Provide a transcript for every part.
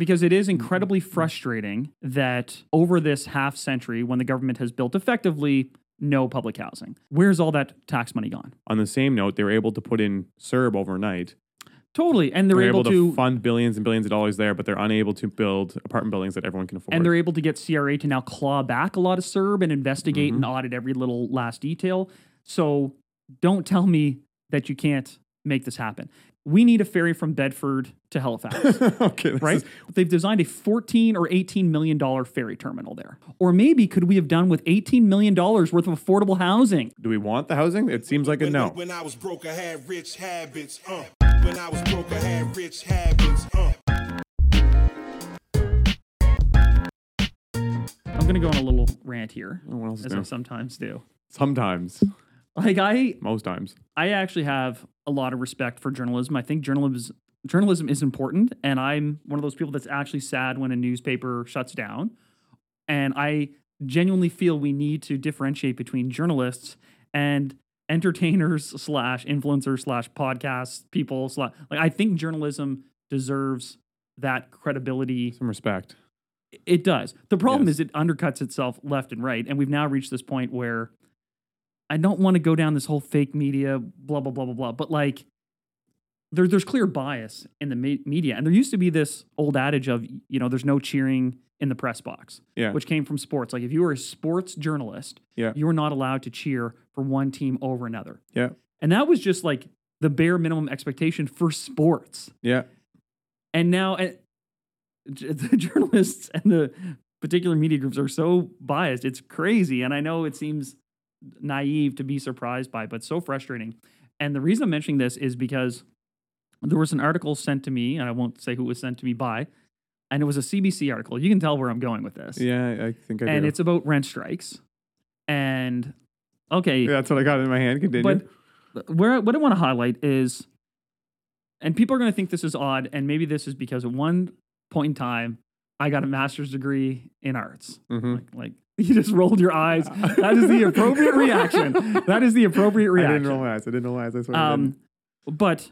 because it is incredibly frustrating that over this half century, when the government has built effectively no public housing, where's all that tax money gone? On the same note, they were able to put in CERB overnight. Totally, and they're, They're able, able to, fund billions and billions of dollars there, but they're unable to build apartment buildings that everyone can afford. and they're able to get CRA to now claw back a lot of CERB and investigate and Mm-hmm. audit every little last detail. So don't tell me that you can't make this happen. We need a ferry from Bedford to Halifax. okay, right? is- They've designed a 14 or 18 million dollar ferry terminal there. Or maybe could we have done with 18 million dollars worth of affordable housing? do we want the housing? It seems like a no. when I was broke, I had rich habits. Uh. When I was broke, I had rich habits. Uh. I'm going to go on a little rant here Oh, what else is as I sometimes do. Sometimes, Like I most times. I actually have a lot of respect for journalism. I think journalism journalism is important, and I'm one of those people that's actually sad when a newspaper shuts down. And I genuinely feel we need to differentiate between journalists and entertainers slash influencers slash podcast people slash like I think journalism deserves that credibility Some respect. it does. The problem Yes. is it undercuts itself left and right. And we've now reached this point where I don't want to go down this whole fake media, blah, blah, blah, blah, blah. But like, there, there's clear bias in the me- media. And there used to be this old adage of, you know, there's no cheering in the press box, Yeah. which came from sports. Like, if you were a sports journalist, Yeah. you were not allowed to cheer for one team over another. Yeah. And that was just like the bare minimum expectation for sports. Yeah. And now uh, the journalists and the particular media groups are so biased. It's crazy. And I know it seems naive to be surprised by, but so frustrating. And the reason I'm mentioning this is because there was an article sent to me, and I won't say who it was sent to me by, and it was a CBC article. You can tell where I'm going with this. Yeah, I think I and do. it's about rent strikes. And okay, Yeah, that's what I got in my hand. Continue. but where what I want to highlight is, and people are going to think this is odd, and maybe this is because at one point in time, I got a master's degree in arts. Mhm. Like, like you just rolled your eyes. That is the appropriate reaction. That is the appropriate reaction. I didn't roll my eyes. I didn't roll my eyes. I swear. I Um, but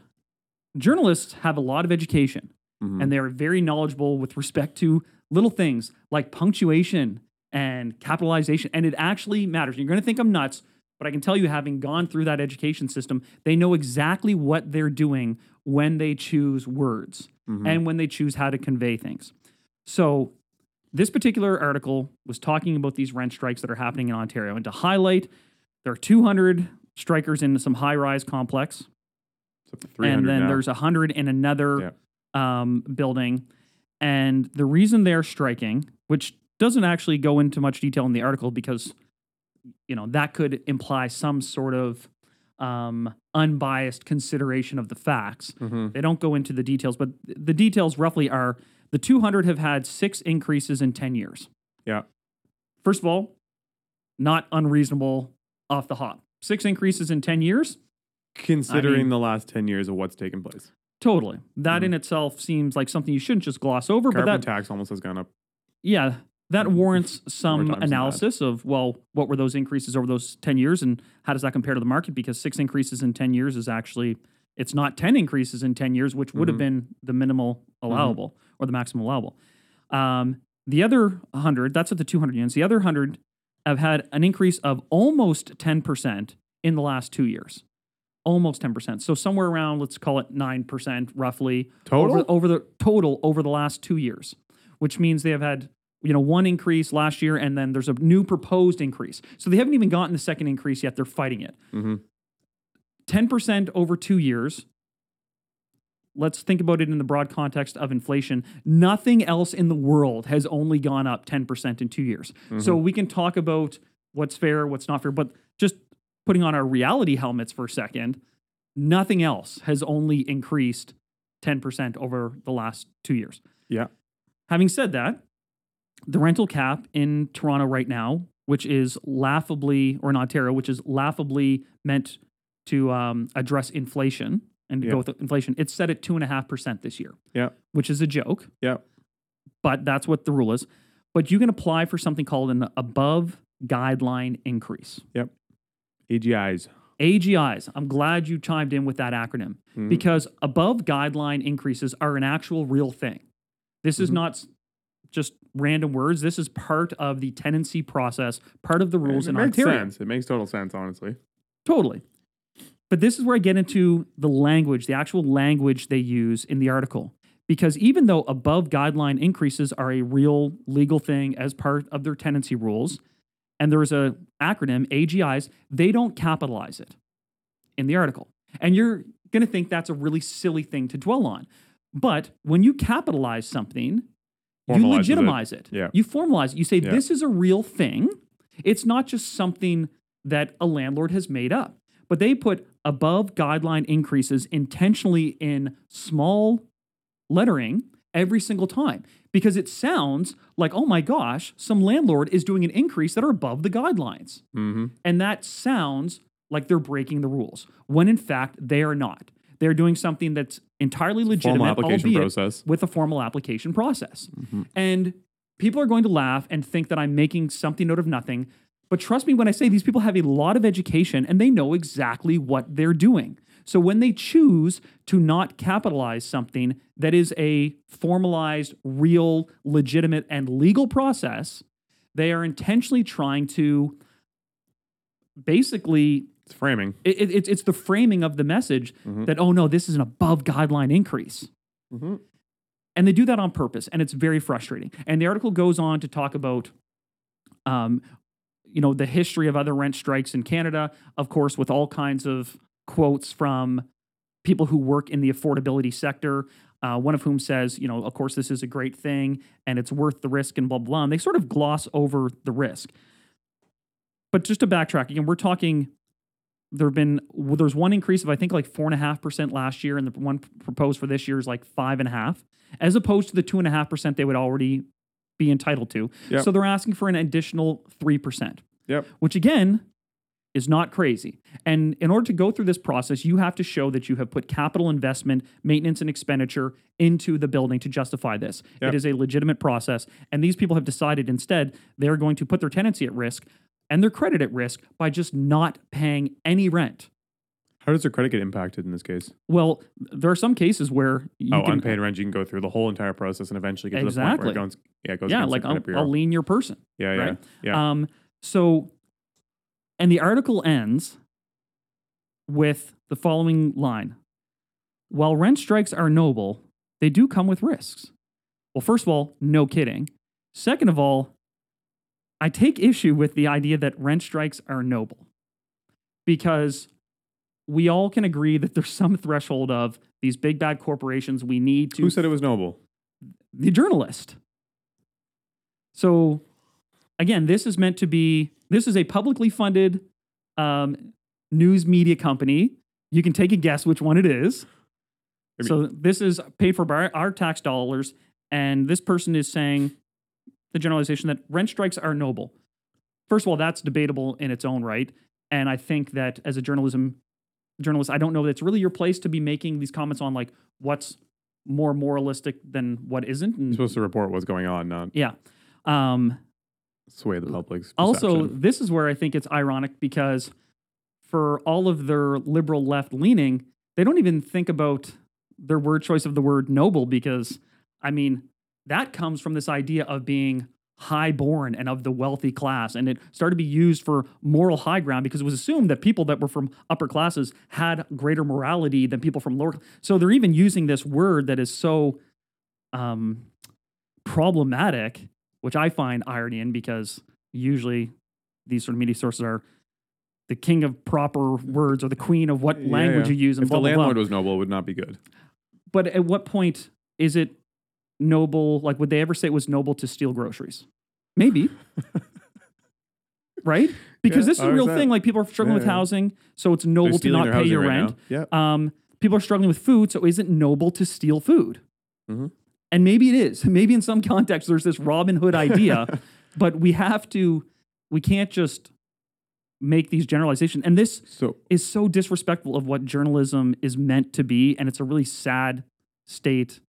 journalists have a lot of education Mhm. and they're very knowledgeable with respect to little things like punctuation and capitalization. And it actually matters. You're going to think I'm nuts, but I can tell you, having gone through that education system, they know exactly what they're doing when they choose words Mhm. and when they choose how to convey things. So, this particular article was talking about these rent strikes that are happening in Ontario. And to highlight, there are 200 strikers in some high rise complex It's up to 300 and then now. there's a hundred in another um, building. And the reason they're striking, which doesn't actually go into much detail in the article, because you know that could imply some sort of um, unbiased consideration of the facts. Mhm. They don't go into the details, but th- the details roughly are: the 200 have had six increases in 10 years. Yeah. First of all, not unreasonable off the hop. Six increases in 10 years. Considering mean- the last 10 years of what's taken place. Totally. That in mm-hmm. itself seems like something you shouldn't just gloss over, Carbon but that tax almost has gone up. yeah, that mm-hmm. warrants some times than that. analysis of well, what were those increases over those 10 years and how does that compare to the market because six increases in 10 years is actually it's not 10 increases in 10 years which would have Mm-hmm. been the minimal mm-hmm. allowable or the maximum allowable. Um, the other 100, that's at the 200 units. The other 100 have had an increase of almost 10% in the last 2 years. Almost 10%. So somewhere around let's call it 9% roughly Total? over, over the total over the last 2 years, which means they have had you know one increase last year and then there's a new proposed increase. So they haven't even gotten the second increase yet. They're fighting it. Mhm. 10% over 2 years. Let's think about it in the broad context of inflation. Nothing else in the world has only gone up 10% in 2 years. So we can talk about what's fair, what's not fair, but just putting on our reality helmets for a second, nothing else has only increased 10% over the last 2 years. Yeah. Having said that, the rental cap in Toronto right now, which is laughably, or in Ontario, which is laughably meant to um, address inflation and Yeah. go with inflation, it's set at two and a half percent this year, Yeah. which is a joke, Yeah. but that's what the rule is. But you can apply for something called an above guideline increase. Yep. AGIs. AGIs. I'm glad you chimed in with that acronym Mhm. because above guideline increases are an actual real thing. This is Mhm. not just random words. This is part of the tenancy process, part of the rules it in makes Ontario. sense. It makes total sense, honestly. Totally. But this is where I get into the language, the actual language they use in the article. Because even though above guideline increases are a real legal thing as part of their tenancy rules, and there's a acronym, AGIs, they don't capitalize it in the article. And you're going to think that's a really silly thing to dwell on. But when you capitalize something, you Formalizes it. legitimize it. Yeah. You formalize it. You say, Yeah. this is a real thing. It's not just something that a landlord has made up. But they put above guideline increases intentionally in small lettering every single time because it sounds like, oh my gosh, some landlord is doing an increase that are above the guidelines. Mm-hmm. And that sounds like they're breaking the rules when in fact they are not. They're doing something that's entirely legitimate, Formal application albeit process. with a formal application process. Mhm. And people are going to laugh and think that I'm making something out of nothing. But trust me when I say these people have a lot of education and they know exactly what they're doing. So when they choose to not capitalize something that is a formalized, real, legitimate, and legal process, they are intentionally trying to basically It's framing. it, it, it's it's the framing of the message Mhm. that oh no this is an above guideline increase Mm-hmm. and they do that on purpose and it's very frustrating and the article goes on to talk about um, you know the history of other rent strikes in canada of course with all kinds of quotes from people who work in the affordability sector uh, one of whom says you know of course this is a great thing and it's worth the risk and blah blah and they sort of gloss over the risk. But just to backtrack again we're talking there have been there's one increase of I think like four and a half percent last year, and the one proposed for this year is like five and a half, as opposed to the two and a half percent they would already be entitled to. Yep. So they're asking for an additional three percent, Yep. which again is not crazy. And in order to go through this process, you have to show that you have put capital investment, maintenance, and expenditure into the building to justify this. Yep. It is a legitimate process, and these people have decided instead they're going to put their tenancy at risk and their credit at risk by just not paying any rent. How does their credit get impacted in this case? Well, there are some cases where you oh, can, unpaid rent, you can go through the whole entire process and eventually get to the point Exactly. where it goes, yeah, it goes yeah, like I'll. I'll lien your person. yeah, yeah, right? yeah. Um, so, and the article ends with the following line: While rent strikes are noble, they do come with risks. Well, first of all, no kidding. Second of all, I take issue with the idea that rent strikes are noble because we all can agree that there's some threshold of these big bad corporations we need to Who said it was noble? the journalist. So, again, this is meant to be. This is a publicly funded um, news media company. You can take a guess which one it is. I mean- so this is paid for by our tax dollars, and this person is saying the generalization that rent strikes are noble. First of all, that's debatable in its own right, and I think that as a journalism journalist, I don't know that it's really your place to be making these comments on like what's more moralistic than what isn't. You're And supposed to report what's going on, not yeah. Um, sway the public's also, perception. this is where I think it's ironic because for all of their liberal left leaning, they don't even think about their word choice of the word noble because, I mean, that comes from this idea of being high born and of the wealthy class. And it started to be used for moral high ground because it was assumed that people that were from upper classes had greater morality than people from lower. So they're even using this word that is so um, problematic, which I find irony in because usually these sort of media sources are the king of proper words or the queen of what Yeah, language yeah. you use and If blah, the blah, blah. landlord was noble, it would not be good. But at what point is it noble? Like, would they ever say it was noble to steal groceries? Maybe. right? Because Yeah, this is a real that? thing. Like, people are struggling Yeah, with yeah. housing, so it's noble to not pay your right rent. now. Yeah. Um, people are struggling with food, so is it noble to steal food? Mhm. And maybe it is. Maybe in some context there's this Robin Hood idea, but we have to. We can't just make these generalizations. And this So is so disrespectful of what journalism is meant to be, and it's a really sad state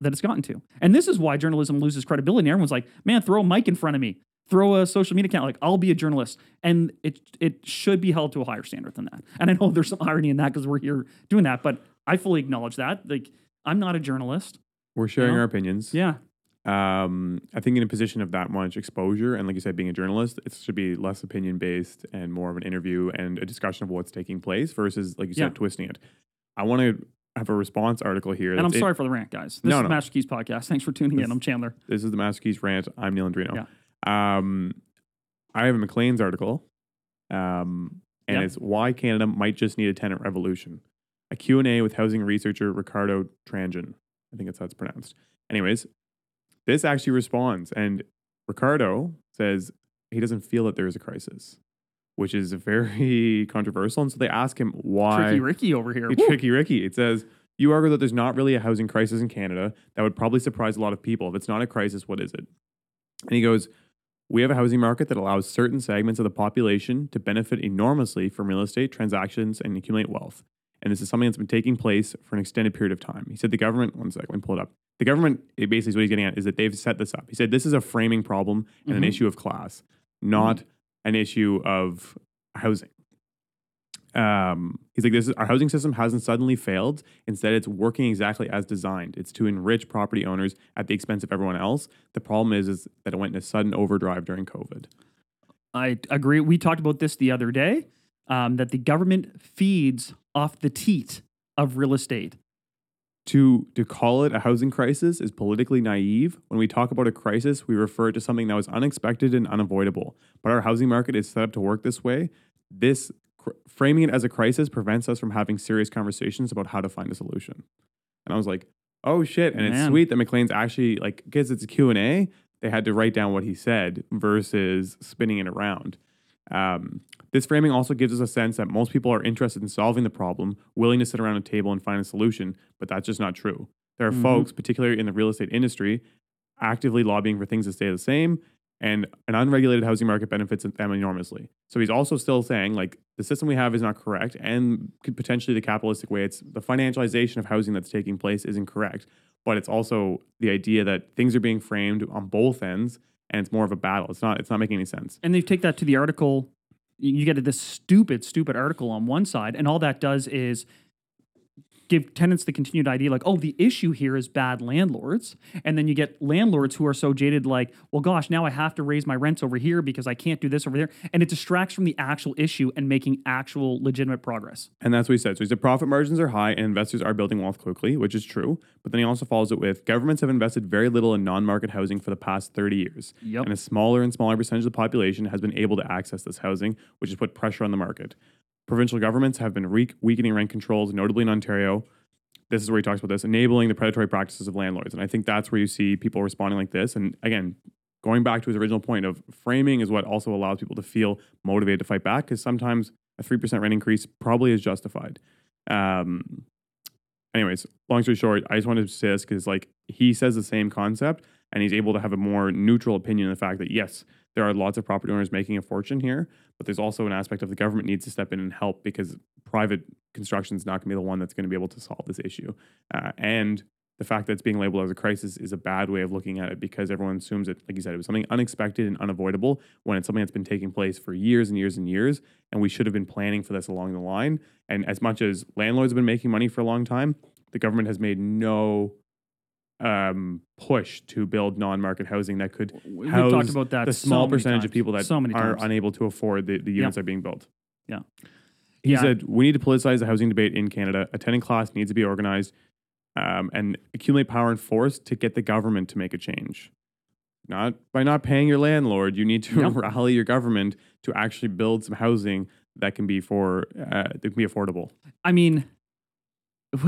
that it's gotten to. And this is why journalism loses credibility. And everyone's like, "Man, throw a mic in front of me, throw a social media account. Like, I'll be a journalist." And it it should be held to a higher standard than that. And I know there's some irony in that because we're here doing that, but I fully acknowledge that. Like, I'm not a journalist. we're sharing know? our opinions. Yeah, Um, I think in a position of that much exposure, and like you said, being a journalist, it should be less opinion based and more of an interview and a discussion of what's taking place versus, like you said, Yeah. twisting it. I want to have a response article here. And I'm it- sorry for the rant, guys. This No, is no. Master Keys podcast. Thanks for tuning in. I'm Chandler. This is the Master Keys rant. I'm Neal Andreino. Um, I have a Maclean's article, um, and Yeah. it's why Canada might just need a tenant revolution. A Q&A with housing researcher Ricardo Tranjan. I think that's how it's pronounced. Anyways, this actually responds, and Ricardo says he doesn't feel that there is a crisis, which is very controversial. And so they ask him why. Tricky Ricky over here. Tricky Ricky. It says, You argue that there's not really a housing crisis in Canada. That would probably surprise a lot of people. If it's not a crisis, what is it? And he goes, We have a housing market that allows certain segments of the population to benefit enormously from real estate transactions and accumulate wealth. And this is something that's been taking place for an extended period of time. He said the government, one second, let me pull it up. The government, it basically is what he's getting at, is that they've set this up. He said this is a framing problem and an Mhm. issue of class, not an issue of housing. Um, he's like, this is, our housing system hasn't suddenly failed. Instead, it's working exactly as designed. It's to enrich property owners at the expense of everyone else. The problem is, is that it went in a sudden overdrive during COVID. I agree. We talked about this the other day um, that the government feeds off the teat of real estate. To to call it a housing crisis is politically naive. When we talk about a crisis, we refer to something that was unexpected and unavoidable. But our housing market is set up to work this way. This cr- framing it as a crisis prevents us from having serious conversations about how to find a solution. And I was like, "Oh shit!" And it's sweet that Maclean's actually like because it's a Q and A. They had to write down what he said versus spinning it around. Um, this framing also gives us a sense that most people are interested in solving the problem, willing to sit around a table and find a solution, but that's just not true. There are Mhm. folks, particularly in the real estate industry, actively lobbying for things to stay the same, and an unregulated housing market benefits them enormously. So he's also still saying, like, the system we have is not correct, and could potentially the capitalistic way, it's the financialization of housing that's taking place is incorrect, but it's also the idea that things are being framed on both ends, and it's more of a battle. It's not. It's not making any sense. And they take that to the article. You you get this stupid, stupid article on one side, and all that does is give tenants the continued idea like, oh, the issue here is bad landlords. And then you get landlords who are so jaded, like, well, gosh, now I have to raise my rents over here because I can't do this over there. And it distracts from the actual issue and making actual legitimate progress. And that's what he said. So he said profit margins are high and investors are building wealth quickly, which is true. But then he also follows it with governments have invested very little in non market housing for the past 30 years. Yep. And a smaller and smaller percentage of the population has been able to access this housing, which has put pressure on the market. Provincial governments have been re- weakening rent controls, notably in Ontario. This is where he talks about this, enabling the predatory practices of landlords. And I think that's where you see people responding like this. And again, going back to his original point of framing is what also allows people to feel motivated to fight back because sometimes a 3% rent increase probably is justified. Um, anyways, long story short, I just wanted to say this because like he says the same concept and he's able to have a more neutral opinion of the fact that yes, there are lots of property owners making a fortune here, but there's also an aspect of the government needs to step in and help because private construction is not going to be the one that's going to be able to solve this issue. Uh, and the fact that it's being labeled as a crisis is a bad way of looking at it because everyone assumes it, like you said, it was something unexpected and unavoidable when it's something that's been taking place for years and years and years. And we should have been planning for this along the line. And as much as landlords have been making money for a long time, the government has made no um, push to build non-market housing that could We've house talked about that the small many percentage of people that so are times. unable to afford the, the units that are being built. Yeah. He Yeah. said, we need to politicize the housing debate in Canada. Attending class needs to be organized um, and accumulate power and force to get the government to make a change. Not by not paying your landlord, you need to rally your government to actually build some housing that can be for uh, that can be affordable. I mean,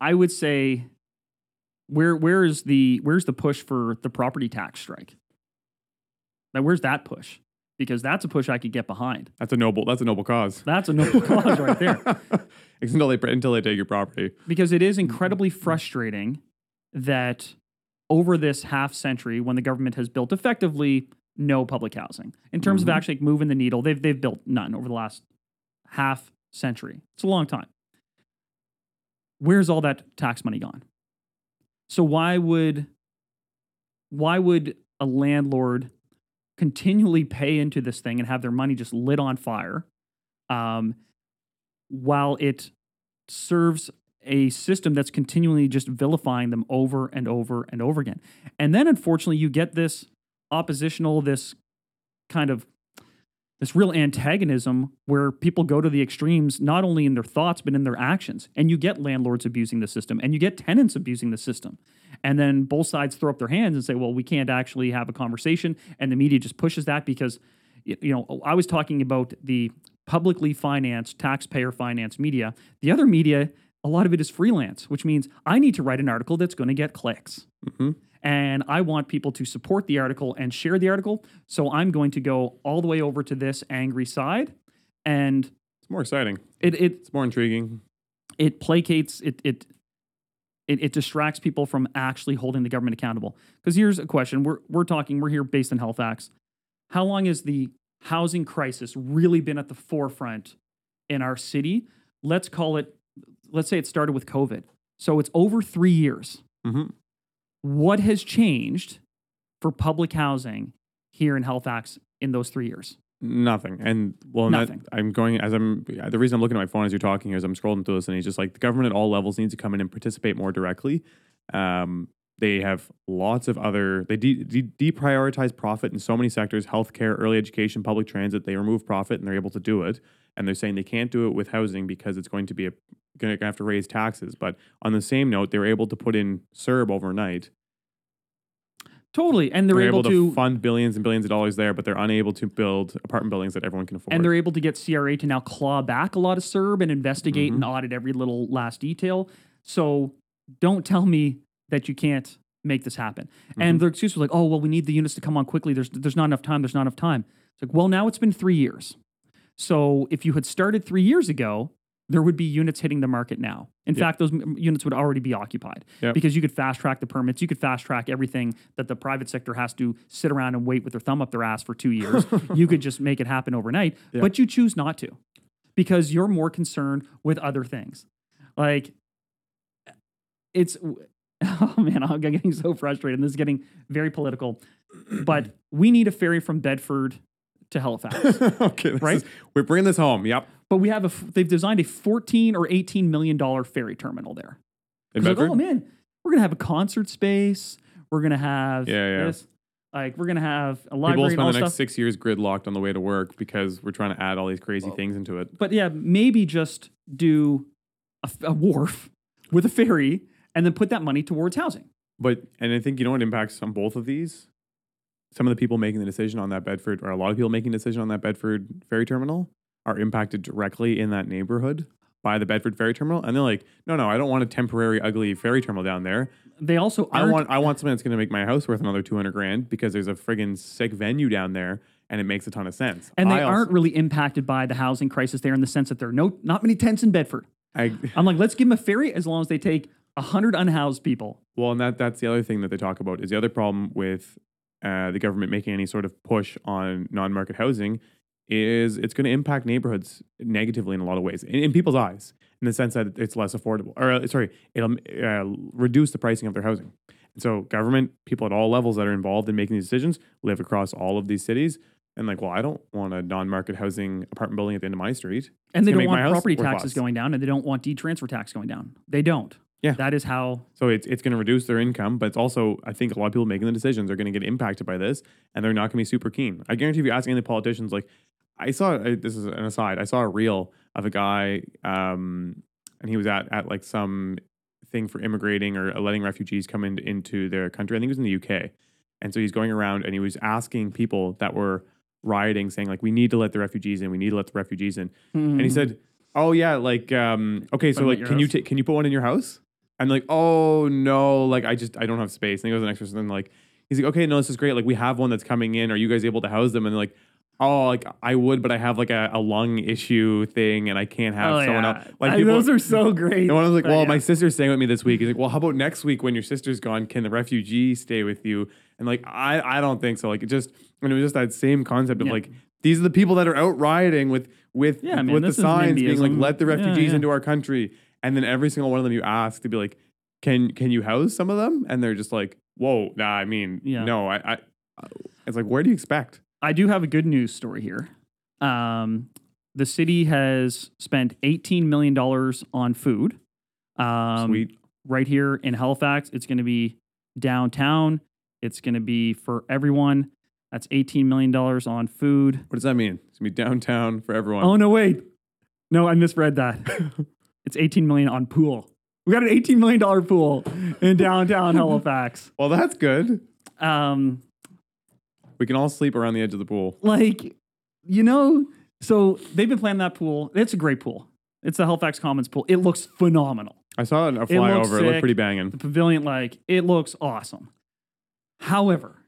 I would say where where is the where's the push for the property tax strike? Now where's that push? Because that's a push I could get behind. That's a noble. That's a noble cause. That's a noble cause right there. until they until they take your property. Because it is incredibly frustrating that over this half century, when the government has built effectively no public housing, in terms Mhm. of actually moving the needle, they've they've built none over the last half century. It's a long time. Where's all that tax money gone? So why would why would a landlord continually pay into this thing and have their money just lit on fire um, while it serves a system that's continually just vilifying them over and over and over again. And then unfortunately you get this oppositional this kind of this real antagonism where people go to the extremes not only in their thoughts but in their actions. And you get landlords abusing the system and you get tenants abusing the system. And then both sides throw up their hands and say well we can't actually have a conversation. And the media just pushes that because you know i was talking about the publicly financed taxpayer financed media. The other media a lot of it is freelance which means i need to write an article that's going to get clicks mm-hmm. And I want people to support the article and share the article. So I'm going to go all the way over to this angry side, and It's more exciting. it it It's more intriguing. it placates it it. It, it distracts people from actually holding the government accountable. Because here's a question: We're we're talking. We're here based in Halifax. How long has the housing crisis really been at the forefront in our city? Let's call it. Let's say it started with COVID. So it's over three years Mhm. What has changed for public housing here in Halifax in those three years? Nothing. And well, and that- Nothing. I'm going as I'm. The reason I'm looking at my phone as you're talking is I'm scrolling through this, and he's just like the government at all levels needs to come in and participate more directly. Um, they have lots of other. They de- de- deprioritize profit in so many sectors: healthcare, early education, public transit. They remove profit, and they're able to do it. And they're saying they can't do it with housing because it's going to be a going to have to raise taxes. But on the same note, they were able to put in CERB overnight. Totally. And they're, They're able, to, fund billions and billions of dollars there, but they're unable to build apartment buildings that everyone can afford. and they're able to get CRA to now claw back a lot of CERB and investigate Mm-hmm. and audit every little last detail. So don't tell me that you can't make this happen. Mm-hmm. And their excuse was like, oh, well, we need the units to come on quickly. There's there's not enough time. There's not enough time. It's like, well, now it's been three years. So if you had started three years ago, there would be units hitting the market now. In Yeah. fact, those m- units would already be occupied Yep. because you could fast track the permits. You could fast track everything that the private sector has to sit around and wait with their thumb up their ass for two years. you could just make it happen overnight, Yeah. but you choose not to because you're more concerned with other things. Like, it's, oh man, I'm getting so frustrated. And this is getting very political. But we need a ferry from Bedford to Halifax. okay, this Right? is- we're bringing this home. Yep. but we have a. they've designed a 14 or 18 million dollar ferry terminal there. In It's like, oh man, we're gonna have a concert space. We're gonna have Yeah, yeah. this. Like we're gonna have a People will library all spend the next stuff. six years gridlocked on the way to work because we're trying to add all these crazy things into it. But yeah, maybe just do a wharf with a ferry and then put that money towards housing. But and I think you know what impacts on both of these. Some of the people making the decision on that Bedford, or a lot of people making the decision on that Bedford ferry terminal, are impacted directly in that neighborhood by the Bedford ferry terminal, and they're like, "No, no, I don't want a temporary, ugly ferry terminal down there. They also I want, I want something that's going to make my house worth another two hundred grand because there's a friggin' sick venue down there, and it makes a ton of sense." and they also- aren't really impacted by the housing crisis there in the sense that there are no not many tents in Bedford. I, I'm like, let's give them a ferry as long as they take hundred unhoused people. Well, and that that's the other thing that they talk about is the other problem with uh, the government making any sort of push on non-market housing is it's going to impact neighborhoods negatively in a lot of ways in, in people's eyes in the sense that it's less affordable or uh, sorry it'll uh, reduce the pricing of their housing and so government people at all levels that are involved in making these decisions live across all of these cities and like well i don't want a non-market housing apartment building at the end of my street And they It's gonna don't want property taxes less. going down, and they don't want D transfer tax going down. They don't. Yeah. That is how So it's it's going to reduce their income, but it's also I think a lot of people making the decisions are going to get impacted by this, and they're not going to be super keen. I guarantee if you ask any politicians, like I saw uh, this is an aside, I saw a reel of a guy, um, and he was at at like some thing for immigrating or letting refugees come in, into their country. I think it was in the UK, and so he's going around and he was asking people that were rioting, saying like, "We need to let the refugees in. We need to let the refugees in." And he said, "Oh yeah, like um, okay, so Put 'em at like, can you take can you put one in your house?" I'm like, "Oh no, like I just I don't have space." And he goes the next person, and like he's like, "Okay, no, this is great. Like we have one that's coming in. Are you guys able to house them?" And they're like. Oh, like I would, but I have like a, a lung issue thing, and I can't have oh, someone yeah. else. Like I- people, those are so great. and one was like, But "Well, yeah. my sister's staying with me this week." He's like, "Well, how about next week when your sister's gone? Can the refugee stay with you?" And like, I I don't think so. Like, it just and it was just that same concept of Yeah. like these are the people that are out rioting with with Yeah, man, with the this signs being like, NIMBYism. "Let the Yeah, refugees yeah. into our country," and then every single one of them you ask to be like, "Can can you house some of them?" And they're just like, "Whoa, nah, I mean, Yeah. no, I, I." It's like, where do you expect? I do have a good news story here. Um, the city has spent $18 million on food Um, Sweet. right here in Halifax. It's going to be downtown. It's going to be for everyone. That's $18 million on food. What does that mean? It's gonna be downtown for everyone. Oh, no, wait. No, I misread that. it's 18 million on pool. We got an $18 million pool in downtown Halifax. Well, that's good. Um, We can all sleep around the edge of the pool. like, you know, so they've been playing that pool. It's a great pool. It's the Halifax Commons pool. It looks phenomenal. I saw it a flyover. It, looked sick. pretty banging. the pavilion like it looks awesome however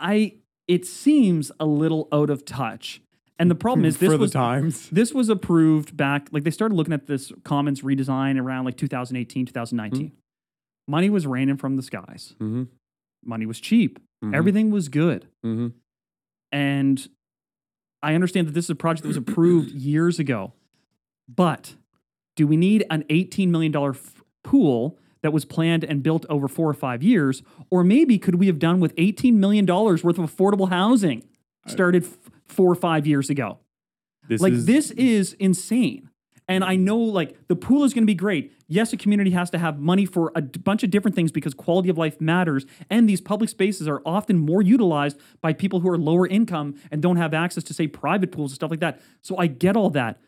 i it seems a little out of touch and the problem is this was times. this was approved back like they started looking at this commons redesign around like 2018 2019 money was raining from the skies Mm-hmm. money was cheap Mhm. everything was good Mm-hmm. and I understand that this is a project that was approved years ago. But do we need an $18 million f- pool that was planned and built over four or five years? Or maybe could we have done with $18 million worth of affordable housing started four or five years ago? This like, is, this is insane. And I know, like, the pool is going to be great. Yes, a community has to have money for a d- bunch of different things because quality of life matters. And these public spaces are often more utilized by people who are lower income and don't have access to, say, private pools and stuff like that. So I get all that.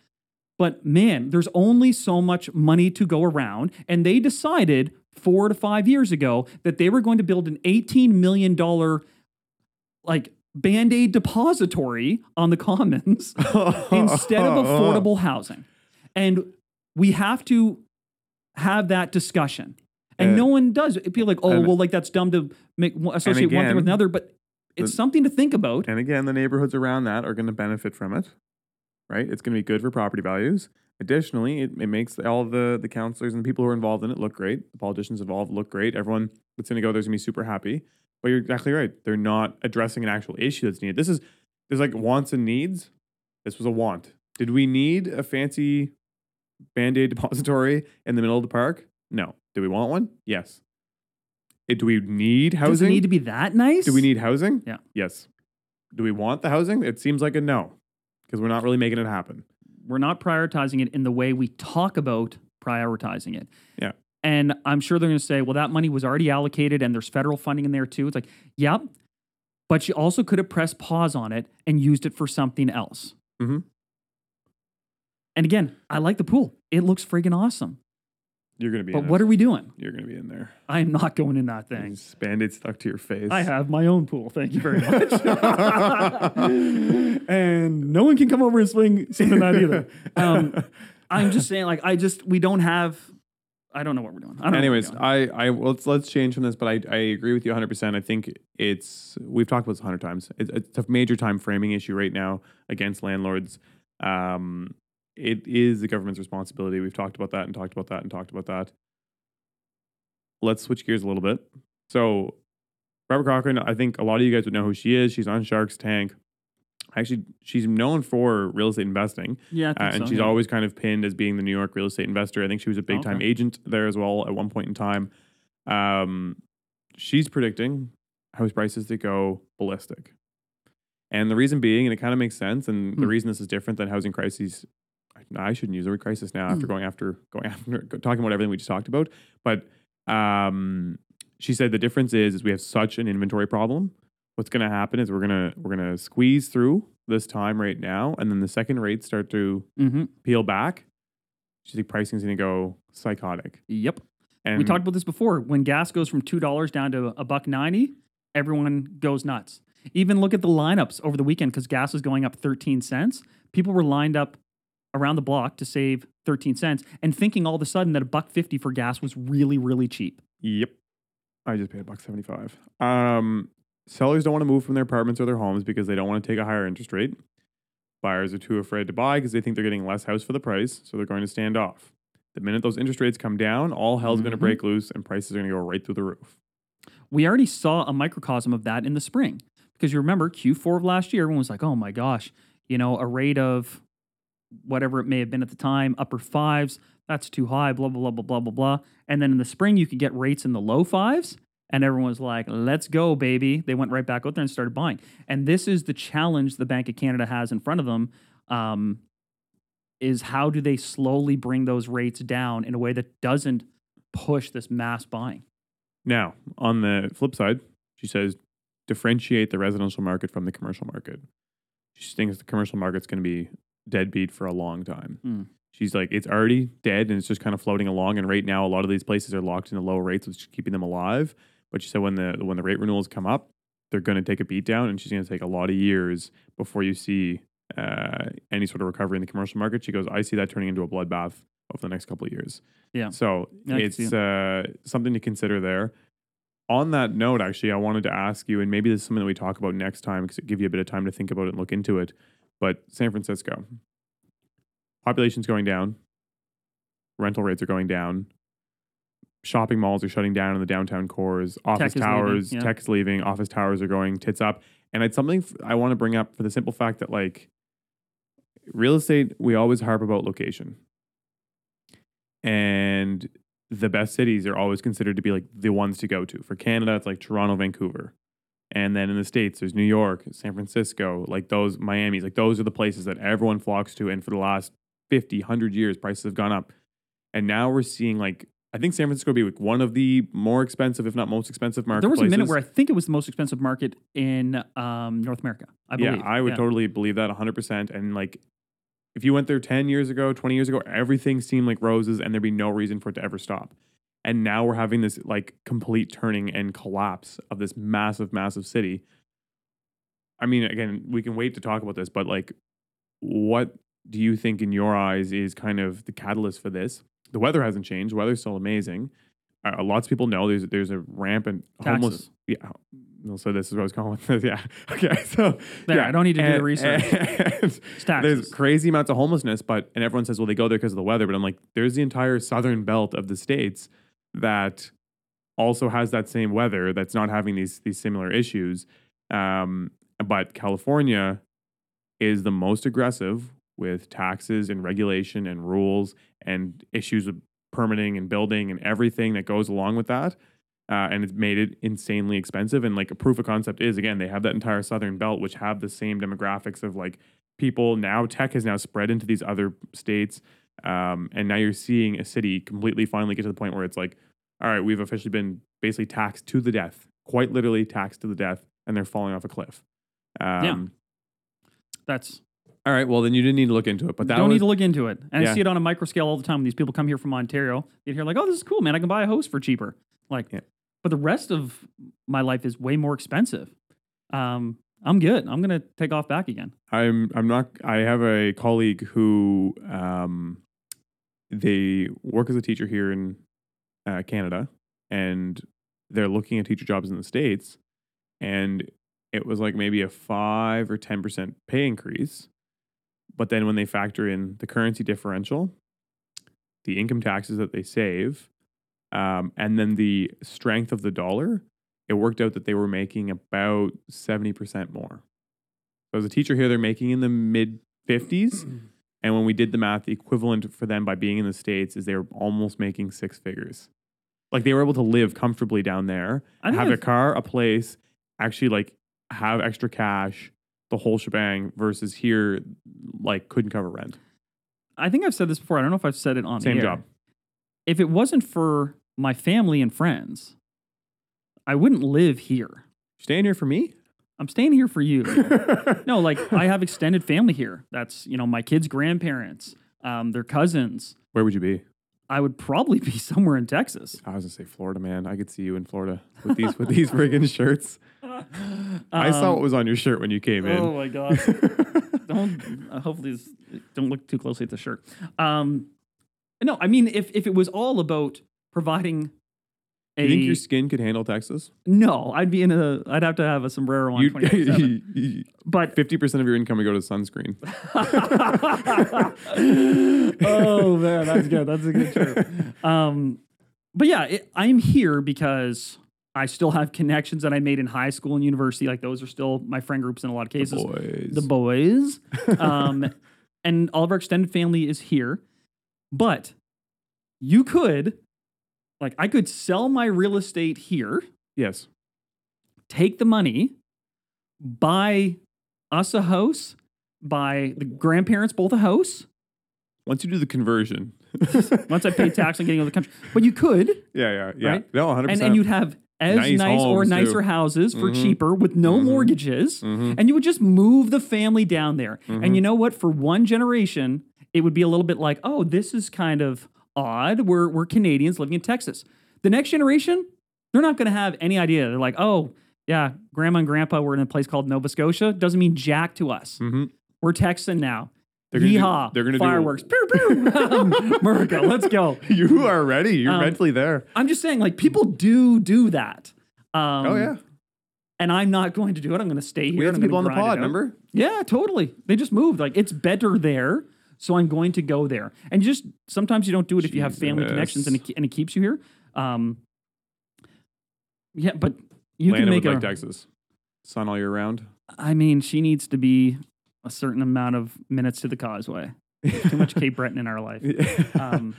But man, there's only so much money to go around. And they decided four to five years ago that they were going to build an $18 million, like, band aid depository on the commons instead of affordable housing. And we have to have that discussion. And Uh, no one does. It'd be like, oh, well, like that's dumb to make associate one thing with another, but it's the- something to think about. And again, the neighborhoods around that are going to benefit from it, right? It's going to be good for property values. Additionally, it, it makes all the the counselors and the people who are involved in it look great. The politicians involved look great. Everyone that's going to go there's going to be super happy. But you're exactly right. They're not addressing an actual issue that's needed. This is there's like wants and needs. This was a want. Did we need a fancy band-aid depository in the middle of the park? No. Do we want one? Yes. Eh, do we need housing? Does it need to be that nice? Do we need housing? Yeah. Yes. Do we want the housing? It seems like a no, because we're not really making it happen. We're not prioritizing it in the way we talk about prioritizing it. Yeah. And I'm sure they're going to say, well, that money was already allocated and there's federal funding in there too. It's like, yep. But you also could have pressed pause on it and used it for something else. Mhm. And again, I like the pool. It looks freaking awesome. You're gonna be. In But what it. are we doing? You're gonna be in there. I am not going in that thing. Band-aid stuck to your face. I have my own pool. Thank you very much. and no one can come over and swing in that either. Um, I'm just saying, like, I just we don't have. I don't know what we're doing. I don't know we're Anyways, doing. I, I well, let's let's change from this, but I, I agree with you 100. percent I think it's we've talked about this 100 times. It's, it's a major time framing issue right now against landlords. Um, it is the government's responsibility. We've talked about that and talked about that and talked about that. Let's switch gears a little bit. So, Barbara Corcoran, I think a lot of you guys would know who she is. She's on Shark's Tank. Actually, she's known for real estate investing. yeah, Uh, and so, she's yeah. always kind of pinned as being the New York real estate investor. I think she was a big time Okay. agent there as well at one point in time. Um, she's predicting house prices to go ballistic. And the reason being, and it kind of makes sense, and the Hmm. reason this is different than housing crises. I shouldn't use the word crisis now after Hmm. going after going after talking about everything we just talked about. But um, she said the difference is is we have such an inventory problem. What's going to happen is we're gonna we're gonna squeeze through this time right now, and then the second rates start to Mhm. peel back. She think pricing is going to go psychotic. Yep. And we talked about this before. When gas goes from two dollars down to a buck ninety, everyone goes nuts. Even look at the lineups over the weekend because gas was going up thirteen cents. People were lined up around the block to save thirteen cents and thinking all of a sudden that a buck fifty for gas was really, really cheap. Yep. I just paid a buck seventy five. Um, sellers don't want to move from their apartments or their homes because they don't want to take a higher interest rate. Buyers are too afraid to buy because they think they're getting less house for the price, so they're going to stand off. The minute those interest rates come down, all hell's going to break mm-hmm. loose and prices are going to go right through the roof. We already saw a microcosm of that in the spring because you remember Q4 of last year, everyone was like, "Oh my gosh, you know, a rate of whatever it may have been at the time, upper fives, that's too high, blah, blah, blah, blah, blah, blah, blah. And then in the spring, you could get rates in the low fives. And everyone was like, let's go, baby. They went right back out there and started buying. And this is the challenge the Bank of Canada has in front of them. Um, is how do they slowly bring those rates down in a way that doesn't push this mass buying? Now, on the flip side, she says differentiate the residential market from the commercial market. She thinks the commercial market's going to be deadbeat for a long time. Hmm. She's like, it's already dead and it's just kind of floating along. And right now, a lot of these places are locked into low rates, which is keeping them alive. But she said when the when the rate renewals come up, they're going to take a beat down, and she's going to take a lot of years before you see uh, any sort of recovery in the commercial market. She goes, I see that turning into a bloodbath over the next couple of years. Yeah. So I it's uh, something to consider there. On that note, actually, I wanted to ask you, and maybe this is something that we talk about next time because it give you a bit of time to think about it and look into it. But San Francisco, population's going down, rental rates are going down, shopping malls are shutting down in the downtown cores, office leaving, towers, yeah. tech's leaving, office towers are going tits up, and it's something f- I want to bring up for the simple fact that like real estate, we always harp about location, and the best cities are always considered to be like the ones to go to. For Canada, it's like Toronto, Vancouver. And then in the States, there's New York, San Francisco, like those, Miami's, like those are the places that everyone flocks to. And for the last 50, 100 years, prices have gone up. And now we're seeing like, I think San Francisco would be like one of the more expensive, if not most expensive markets. There was a minute where I think it was the most expensive market in um, North America. I believe. Yeah, I would Yeah. totally believe that 100%. And like, if you went there 10 years ago, 20 years ago, everything seemed like roses and there'd be no reason for it to ever stop. And now we're having this like complete turning and collapse of this massive, massive city. I mean, again, we can wait to talk about this, but like, what do you think in your eyes is kind of the catalyst for this? The weather hasn't changed. The Weather's still amazing. Uh, lots of people know there's there's a rampant homeless. Yeah. no, So this is what I was calling. Yeah. Okay. So There, yeah. I don't need to do the research. and there's crazy amounts of homelessness, but and everyone says, well, they go there because of the weather. But I'm like, there's the entire southern belt of the states that also has that same weather that's not having these these similar issues. Um, but California is the most aggressive with taxes and regulation and rules and issues of permitting and building and everything that goes along with that. Uh, and it's made it insanely expensive. And like a proof of concept is again, they have that entire southern belt, which have the same demographics of like people. Now tech has now spread into these other states, um, and now you're seeing a city completely finally get to the point where it's like, all right, we've officially been basically taxed to the death, quite literally taxed to the death, and they're falling off a cliff. Um, That's All right. Well, then you didn't need to look into it, but that don't was need to look into it. And Yeah. I see it on a micro scale all the time. When these people come here from Ontario, they hear like, "Oh, this is cool, man! I can buy a house for cheaper." Like, Yeah. but the rest of my life is way more expensive. Um, I'm good. I'm gonna take off back again. I'm I'm not I have a colleague who um they work as a teacher here in uh, Canada and they're looking at teacher jobs in the states and it was like maybe a 5 or 10% pay increase but then when they factor in the currency differential the income taxes that they save um, and then the strength of the dollar it worked out that they were making about 70% more so as a teacher here, they're making in the mid 50s. And when we did the math, the equivalent for them by being in the States is they were almost making six figures. Like they were able to live comfortably down there, have a car, a place, actually like have extra cash, the whole shebang, versus here, like couldn't cover rent. I think I've said this before. I don't know if I've said it on Same air. job. If it wasn't for my family and friends, I wouldn't live here. Staying here for me? I'm staying here for you. no, like I have extended family here. That's you know my kids' grandparents, um, their cousins. Where would you be? I would probably be somewhere in Texas. I was gonna say Florida, man. I could see you in Florida with these with these friggin' shirts. I saw Um, what was on your shirt when you came in. Oh my god! don't uh, hopefully this, don't look too closely at the shirt. Um, no, I mean if if it was all about providing a you think your skin could handle Texas? no, I'd be in a I'd have to have a sombrero on twenty four seven. You, But fifty percent of your income would go to sunscreen. oh man, that's good. That's a good shirt. Um, but yeah, it, I'm here because I still have connections that I made in high school and university. Like those are still my friend groups in a lot of cases. Boys. The boys, um, and all of our extended family is here. But you could, like, I could sell my real estate here, yes. take the money, buy us a house, buy the grandparents both a house, once you do the conversion, Once I pay tax on getting out of the country, but you could, yeah, yeah, yeah, Right? no, hundred and, percent. and you'd have as Nice nice, or nicer too. houses for Mhm. cheaper with no Mhm. mortgages, Mhm. and you would just move the family down there. And you know what? For one generation, it would be a little bit like, oh, this is kind of odd. We're we're Canadians living in Texas. The next generation, they're not going to have any idea. They're like, oh, yeah, grandma and grandpa were in a place called Nova Scotia. Doesn't mean jack to us. Mhm. We're Texan now. They're gonna do- Yeehaw! they're gonna do- fireworks. Pew pew. America, let's go. you are ready. You're Um, mentally there. I'm just saying, like people do do that. Um, oh yeah, and I'm not going to do it. I'm going to stay here. we had some people on the pod. Remember? Yeah, totally. They just moved. Like it's better there, so I'm going to go there. And just sometimes you don't do it if you have family connections and it, and it keeps you here. Um, yeah, but you can make would a. like Texas. Sun all year round. I mean, she needs to be a certain amount of minutes to the causeway. Too much Cape Breton in our life. Um,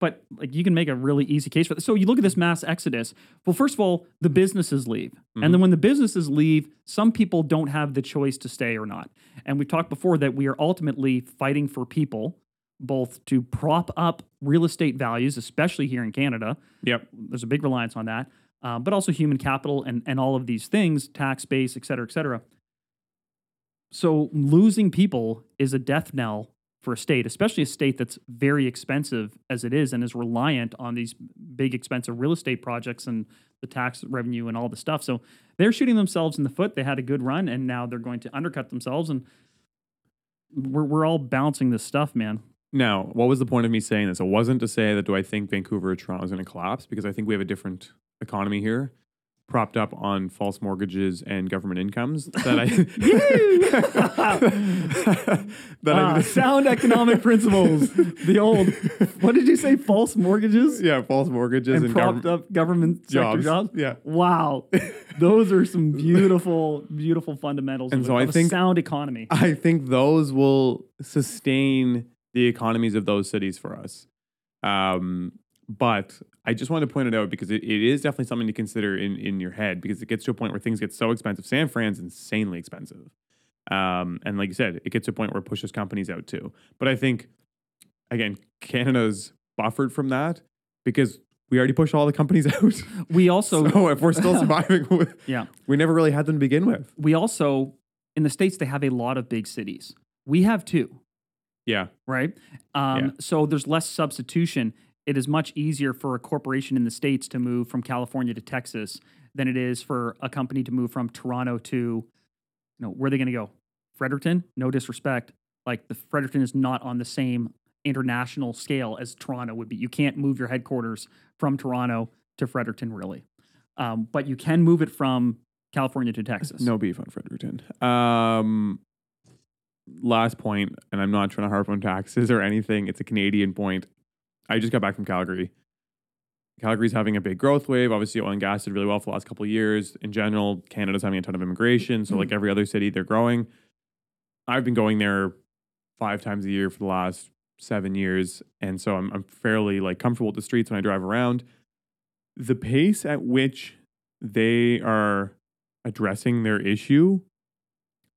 but like you can make a really easy case for this. So you look at this mass exodus. Well, first of all, the businesses leave. And then when the businesses leave, some people don't have the choice to stay or not. And we've talked before that we are ultimately fighting for people, both to prop up real estate values, especially here in Canada. yep. There's a big reliance on that, uh, but also human capital and, and all of these things, tax base, et cetera, et cetera. So losing people is a death knell for a state, especially a state that's very expensive as it is and is reliant on these big expensive real estate projects and the tax revenue and all the stuff. So they're shooting themselves in the foot. They had a good run and now they're going to undercut themselves and we're, we're all bouncing this stuff, man. Now, what was the point of me saying this? It wasn't to say that do I think Vancouver or Toronto is going to collapse because I think we have a different economy here, propped up on false mortgages and government incomes. That I that Ah, I sound economic principles. The old, what did you say? False mortgages yeah, false mortgages and and, propped gov- up government sector jobs. jobs. Yeah. Wow, those are some beautiful, beautiful fundamentals And of, so a- I think- sound economy. I think those will sustain the economies of those cities for us. Um, but I just wanted to point it out because it, it is definitely something to consider in, in your head because it gets to a point where things get so expensive. San Fran's insanely expensive. Um, and like you said, it gets to a point where it pushes companies out too. But I think, again, Canada's buffered from that because we already pushed all the companies out. We also, so if we're still surviving, yeah, we never really had them to begin with. we also in the states they have a lot of big cities. We have two. Yeah. right? Um, Yeah. So there's less substitution. It is much easier for a corporation in the States to move from California to Texas than it is for a company to move from Toronto to, you know, where are they going to go? Fredericton? No disrespect. Like the Fredericton is not on the same international scale as Toronto would be. You can't move your headquarters from Toronto to Fredericton, really. Um, but you can move it from California to Texas. No beef on Fredericton. Um, last point, and I'm not trying to harp on taxes or anything. It's a Canadian point. I just got back from Calgary. Calgary's having a big growth wave. Obviously, oil and gas did really well for the last couple of years. In general, Canada's having a ton of immigration. So, like mm-hmm. every other city, they're growing. I've been going there five times a year for the last seven years, and so I'm, I'm fairly like comfortable with the streets when I drive around. The pace at which they are addressing their issue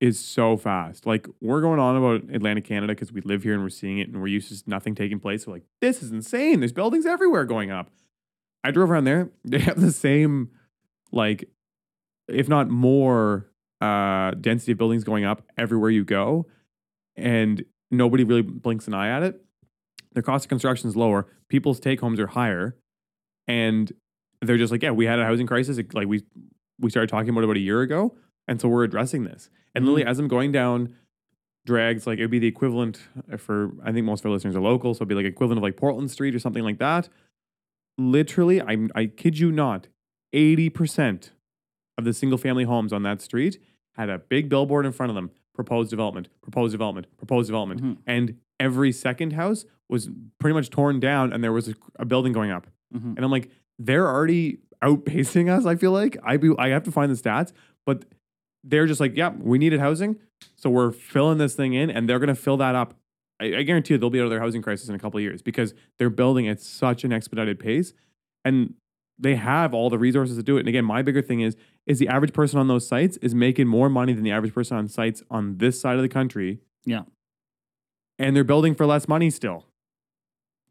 is so fast. Like we're going on about Atlantic Canada because we live here and we're seeing it and we're used to nothing taking place. We're like, this is insane. There's buildings everywhere going up. I drove around there. They have the same, like, if not more, uh, density of buildings going up everywhere you go, and nobody really blinks an eye at it. Their cost of construction is lower. People's take homes are higher, and they're just like, yeah, we had a housing crisis. It- Like we we started talking about it about a year ago, and so we're addressing this. And literally, as I'm going down drags, like it would be the equivalent for I think most of our listeners are local, so it'd be like equivalent of like Portland Street or something like that. Literally, I I kid you not, eighty percent of the single family homes on that street had a big billboard in front of them: proposed development, proposed development, proposed development, Mhm. and every second house was pretty much torn down, and there was a, a building going up. Mhm. And I'm like, they're already outpacing us. I feel like I be I have to find the stats, but they're just like, yeah, we needed housing, so we're filling this thing in, and they're gonna fill that up. I, I guarantee you, they'll be out of their housing crisis in a couple of years because they're building at such an expedited pace, and they have all the resources to do it. And again, my bigger thing is is the average person on those sites is making more money than the average person on sites on this side of the country. Yeah. and they're building for less money still.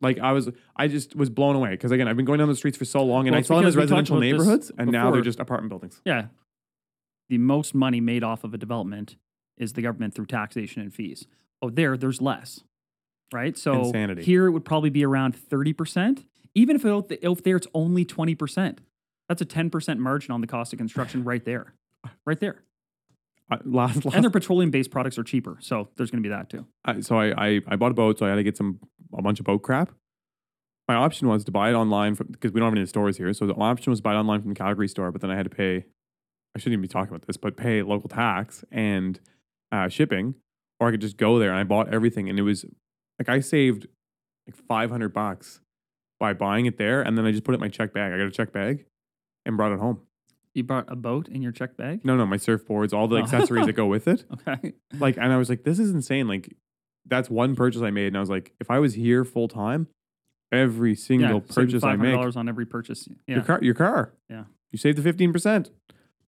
Like I was, I just was blown away because again, I've been going down the streets for so long, and Well, I saw them as because we talked residential neighborhoods, and now they're just apartment buildings. Yeah. The most money made off of a development is the government through taxation and fees. Oh, there, there's less. Right? So Insanity. here it would probably be around 30%. Even if, it, if there it's only 20%, that's a 10% margin on the cost of construction right there. Right there. Uh, last, last And their petroleum based products are cheaper. So there's going to be that too. I, so I, I I bought a boat, so I had to get some a bunch of boat crap. My option was to buy it online from because we don't have any stores here. So the option was to buy it online from the Calgary store, but then I had to pay. I shouldn't even be talking about this, but pay local tax and uh, shipping, or I could just go there and I bought everything, and it was like I saved like five hundred bucks by buying it there, and then I just put it in my check bag. I got a check bag and brought it home. You brought a boat in your check bag? No, no, my surfboards, all the Oh. accessories that go with it. Okay. like and i was like this is insane like that's one purchase i made and i was like if i was here full time every single purchase i make $500 on every purchase. Yeah. your car your car Yeah. you saved the 15%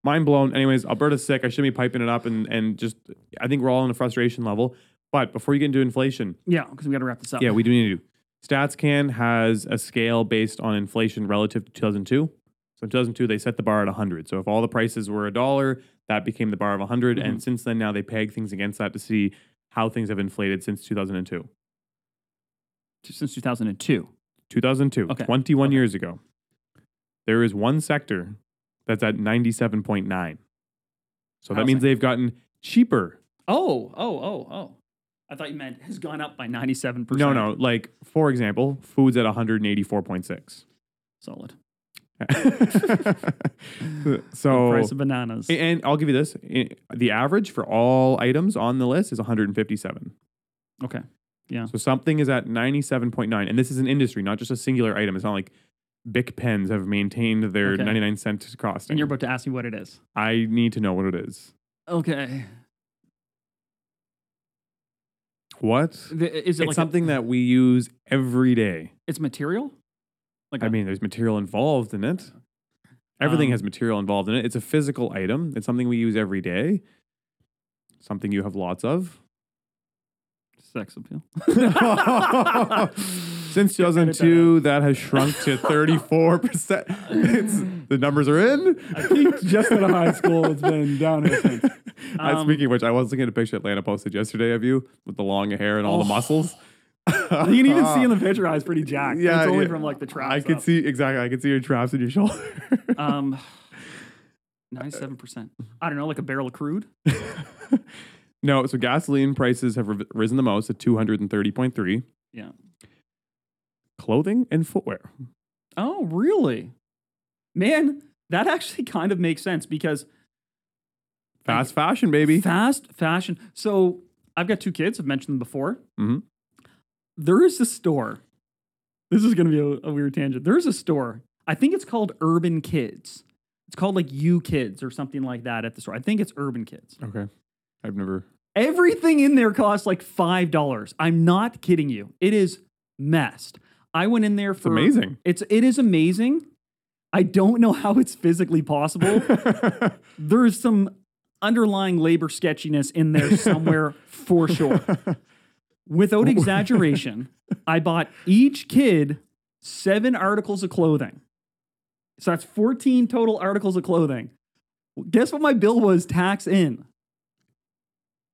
mind blown anyways alberta's sick i shouldn't be piping it up and and just i think we're all on a frustration level but before you get into inflation Yeah. Because we got to wrap this up. yeah we do need to statscan has a scale based on inflation relative to 2002 so in 2002 they set the bar at 100 so if all the prices were a dollar that became the bar of 100 Mm-hmm. and since then now they peg things against that to see how things have inflated since 2002 Since 2002. 2002 Okay. 21 Okay. years ago there is one sector that's at 97.9 so that means they've gotten cheaper Oh, oh, oh, oh. I thought you meant has gone up by 97%. no no like for example food's at 184.6 Solid. so Price of bananas. And I'll give you this: the average for all items on the list is 157. okay. Yeah. So something is at 97.9, and this is an industry, not just a singular item. It's not like Bic pens have maintained their Okay. 99 cent cost. And you're about to ask me what it is. I need to know what it is. Okay. What? The- Is it It's like something a, that we use every day. it's material? Like I a- mean, there's material involved in it. Everything Um, has material involved in it. It's a physical item. It's something we use every day. Something you have lots of. sex appeal. Since 2002, that has shrunk to 34%. It's, the numbers are in. I peaked just out of high school. It's been downhill since. Um, speaking of which, I was looking at a picture Atlanta posted yesterday of you with the long hair and all the Oh. muscles. You can even see in the picture I was pretty jacked. Yeah, it's only yeah. from like the traps. I could up. see exactly. I could see your traps in your shoulder. Um, ninety-seven percent. I don't know, like a barrel of crude. no, so gasoline prices have risen the most at 230.3. Yeah. Clothing and footwear. Oh, really? Man, that actually kind of makes sense because Fast fashion, baby. fast fashion. So I've got two kids. I've mentioned them before. Mhm. There is a store. This is going to be a, a weird tangent. There's a store. I think it's called Urban Kids. It's called like You Kids or something like that at the store. I think it's Urban Kids. Okay. I've never. Everything in there costs like five dollars. I'm not kidding you. It is messed. I went in there for amazing. It's it is amazing. I don't know how it's physically possible. There's some underlying labor sketchiness in there somewhere for sure. Without exaggeration, I bought each kid seven articles of clothing. So that's 14 total articles of clothing. Guess what my bill was tax in?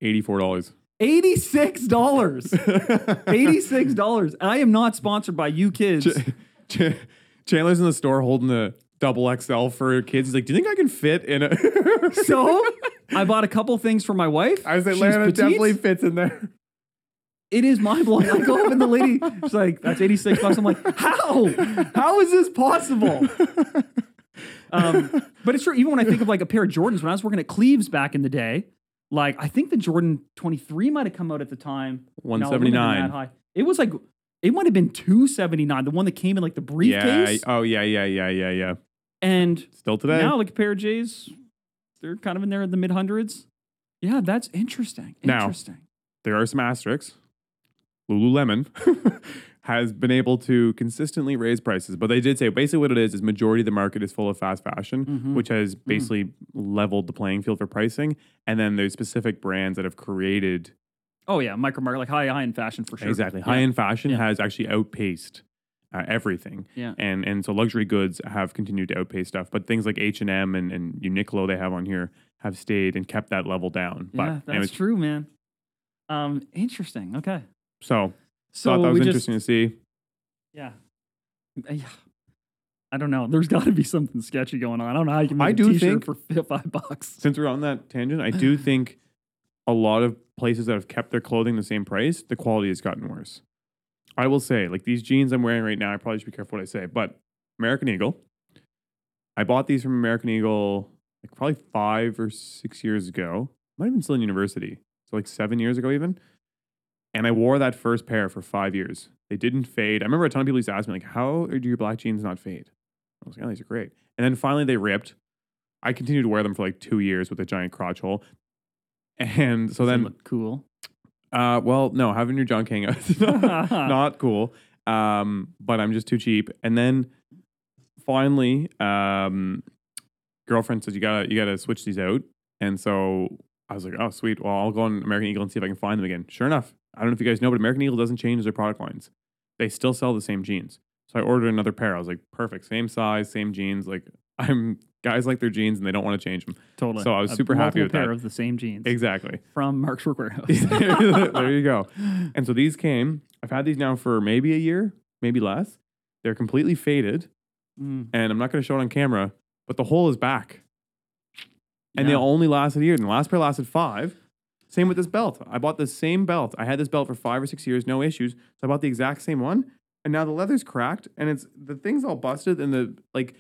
$84. $86. $86. I am not sponsored by you kids. Ch- Chandler's in the store holding the double XL for kids. He's like, "Do you think I can fit in a?" So I bought a couple things for my wife. I was like, "Lana definitely fits in there." It is mind blowing. I go up and the lady, she's like, "That's eighty six bucks." I'm like, "How? How is this possible?" Um, but it's true. Even when I think of like a pair of Jordans, when I was working at Cleve's back in the day, like I think the Jordan twenty three might have come out at the time. No, it wouldn't have been 179. high. It was like it might have been two seventy nine. The one that came in like the Yeah. briefcase. Oh yeah. Yeah. Yeah. Yeah. Yeah. And Still today. now, like a pair of J's, they're kind of in there in the mid hundreds. Yeah, that's interesting. Now- Interesting. there are some asterisks. Lululemon has been able to consistently raise prices, but they did say basically what it is is majority of the market is full of fast fashion, Mhm. which has basically leveled the playing field for pricing. And then there's specific brands that have created Oh yeah, micro market like high high end fashion for sure. Exactly. Yeah. High end fashion Yeah. has actually outpaced uh, everything. Yeah. And and so luxury goods have continued to outpace stuff, but things like H and M and and Uniqlo they have on here have stayed and kept that level down. But Yeah, that's anyways, true, man. Um, interesting. Okay, so so thought that was just interesting to see. yeah, Uh, yeah. I don't know. There's got to be something sketchy going on. I don't know how you can make I a do think- for five bucks. Since we're on that tangent, I do think a lot of places that have kept their clothing the same price, the quality has gotten worse. I will say, like these jeans I'm wearing right now, I probably should be careful what I say, but American Eagle. I bought these from American Eagle like probably five or six years ago. Might have been still in university. So like seven years ago even. And I wore that first pair for five years. They didn't fade. I remember a ton of people used to ask me, like, how do your black jeans not fade? I was like, oh, these are great. And then finally they ripped. I continued to wear them for like two years with a giant crotch hole. And so Does then look cool. uh, well, no, having your junk hang out is not, not cool. Um, but I'm just too cheap. And then finally, um, girlfriend says you gotta you gotta switch these out. And so I was like, oh sweet. Well, I'll go on American Eagle and see if I can find them again. Sure enough, I don't know if you guys know, but American Eagle doesn't change their product lines. They still sell the same jeans. So I ordered another pair. I was like, perfect, same size, same jeans. Like I'm guys like their jeans and they don't want to change them. Totally. So I was A super happy with pair that. of the same jeans Exactly. from Mark's Work Wearhouse. there you go. And so these came. I've had these now for maybe a year, maybe less. They're completely faded, Mm, and I'm not going to show it on camera, but the hole is back. And they only lasted a year. And the last pair lasted five. Same with this belt. I bought the same belt. I had this belt for five or six years, no issues. So I bought the exact same one, and now the leather's cracked, and it's the thing's all busted, and the like.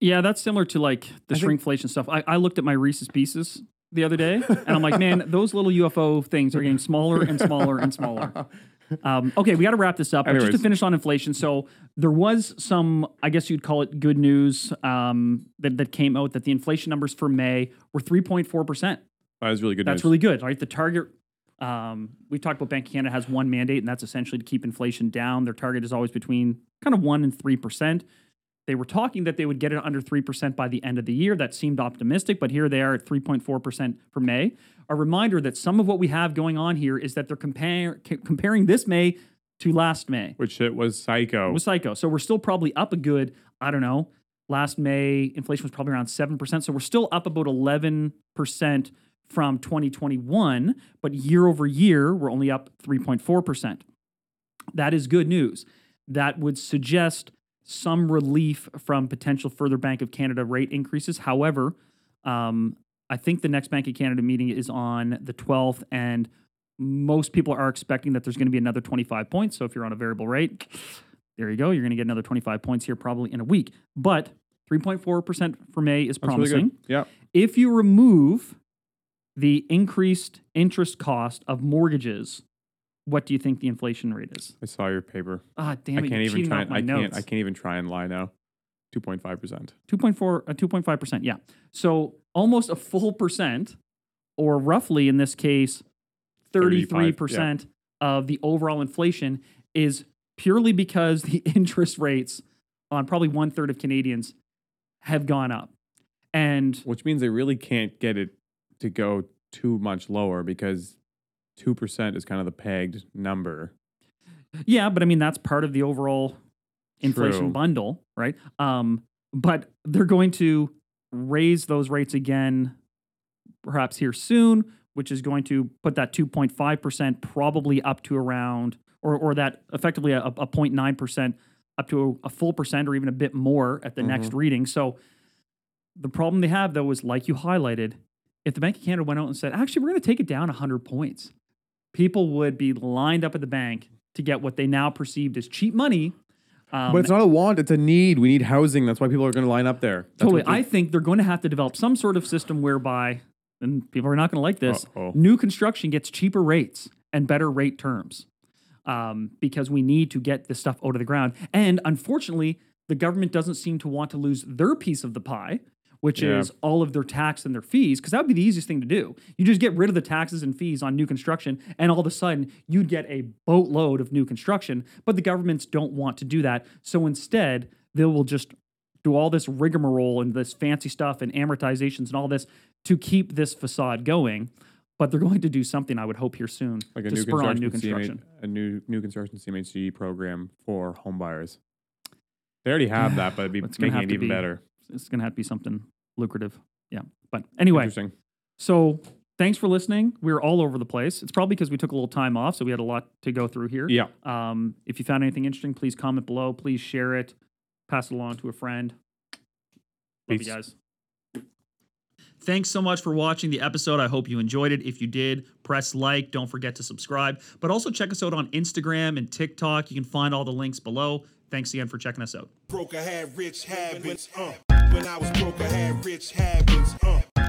Yeah, that's similar to like the I think- shrinkflation stuff. I, I looked at my Reese's Pieces the other day, and I'm like, man, those little UFO things are getting smaller and smaller and smaller. Um, okay, we got to wrap this up. But just to finish on inflation, so there was some, I guess you'd call it good news um, that, that came out that the inflation numbers for May were 3.4 percent. That was really good That's news. really good, right? The target. Um, we talked about Bank of Canada has one mandate, and that's essentially to keep inflation down. Their target is always between kind of one and three percent. They were talking that they would get it under three percent by the end of the year. That seemed optimistic, but here they are at three point four percent for May. A reminder that some of what we have going on here is that they're compare, c- comparing this May to last May. Which it was psycho. It was psycho. So we're still probably up a good, I don't know, last May, inflation was probably around 7%. So we're still up about 11% from 2021, but year over year, we're only up 3.4%. That is good news. That would suggest some relief from potential further Bank of Canada rate increases. However, um, I think the next Bank of Canada meeting is on the 12th, and most people are expecting that there's going to be another 25 points. So if you're on a variable rate, there you go. You're going to get another 25 points here probably in a week. But 3.4% for May is That's really promising. Yeah. If you remove the increased interest cost of mortgages, what do you think the inflation rate is? I saw your paper. Ah, damn I can't even try. And, I notes. can't. I can't even try and lie now. Two point five percent. 2.4 uh, 2.5%. Yeah. So almost a full percent or roughly in this case 33% of the overall inflation is purely because the interest rates on probably one third of Canadians have gone up. And Which means they really can't get it to go too much lower because two percent is kind of the pegged number. yeah, but I mean that's part of the overall inflation True. bundle, right? Um, but they're going to raise those rates again, perhaps here soon, which is going to put that 2.5% probably up to around, or, or that effectively a, a 0.9% up to a, a full percent or even a bit more at the next reading. So the problem they have, though, is like you highlighted, if the Bank of Canada went out and said, actually, we're going to take it down 100 points, people would be lined up at the bank to get what they now perceived as cheap money. Um, but it's not a want; it's a need. We need housing. That's why people are going to line up there. That's Totally. I think they're going to have to develop some sort of system whereby, and people are not going to like this, Uh-oh. new construction gets cheaper rates and better rate terms um, because we need to get this stuff out of the ground. And unfortunately, the government doesn't seem to want to lose their piece of the pie, which Yeah. is all of their tax and their fees, because that would be the easiest thing to do. You just get rid of the taxes and fees on new construction, and all of a sudden you'd get a boatload of new construction. But the governments don't want to do that. So instead, they will just do all this rigmarole and this fancy stuff and amortizations and all this to keep this facade going. but they're going to do something. I would hope here soon like a to new spur on construction, new CMH construction. a new new construction CMHC program for homebuyers. They already have that, but it'd be making it even be- better. It's going to have to be something lucrative. Yeah, but anyway, Interesting. so thanks for listening. We were all over the place. It's probably because we took a little time off, so we had a lot to go through here. Yeah. Um, if you found anything interesting, please comment below. Please share it. Pass it along to a friend. Love Peace. you guys. Thanks so much for watching the episode. I hope you enjoyed it. If you did, press like. Don't forget to subscribe. But also check us out on Instagram and TikTok. You can find all the links below. Thanks again for checking us out. Broke, I had rich habits. Uh. When I was broke, I had rich habits. Uh.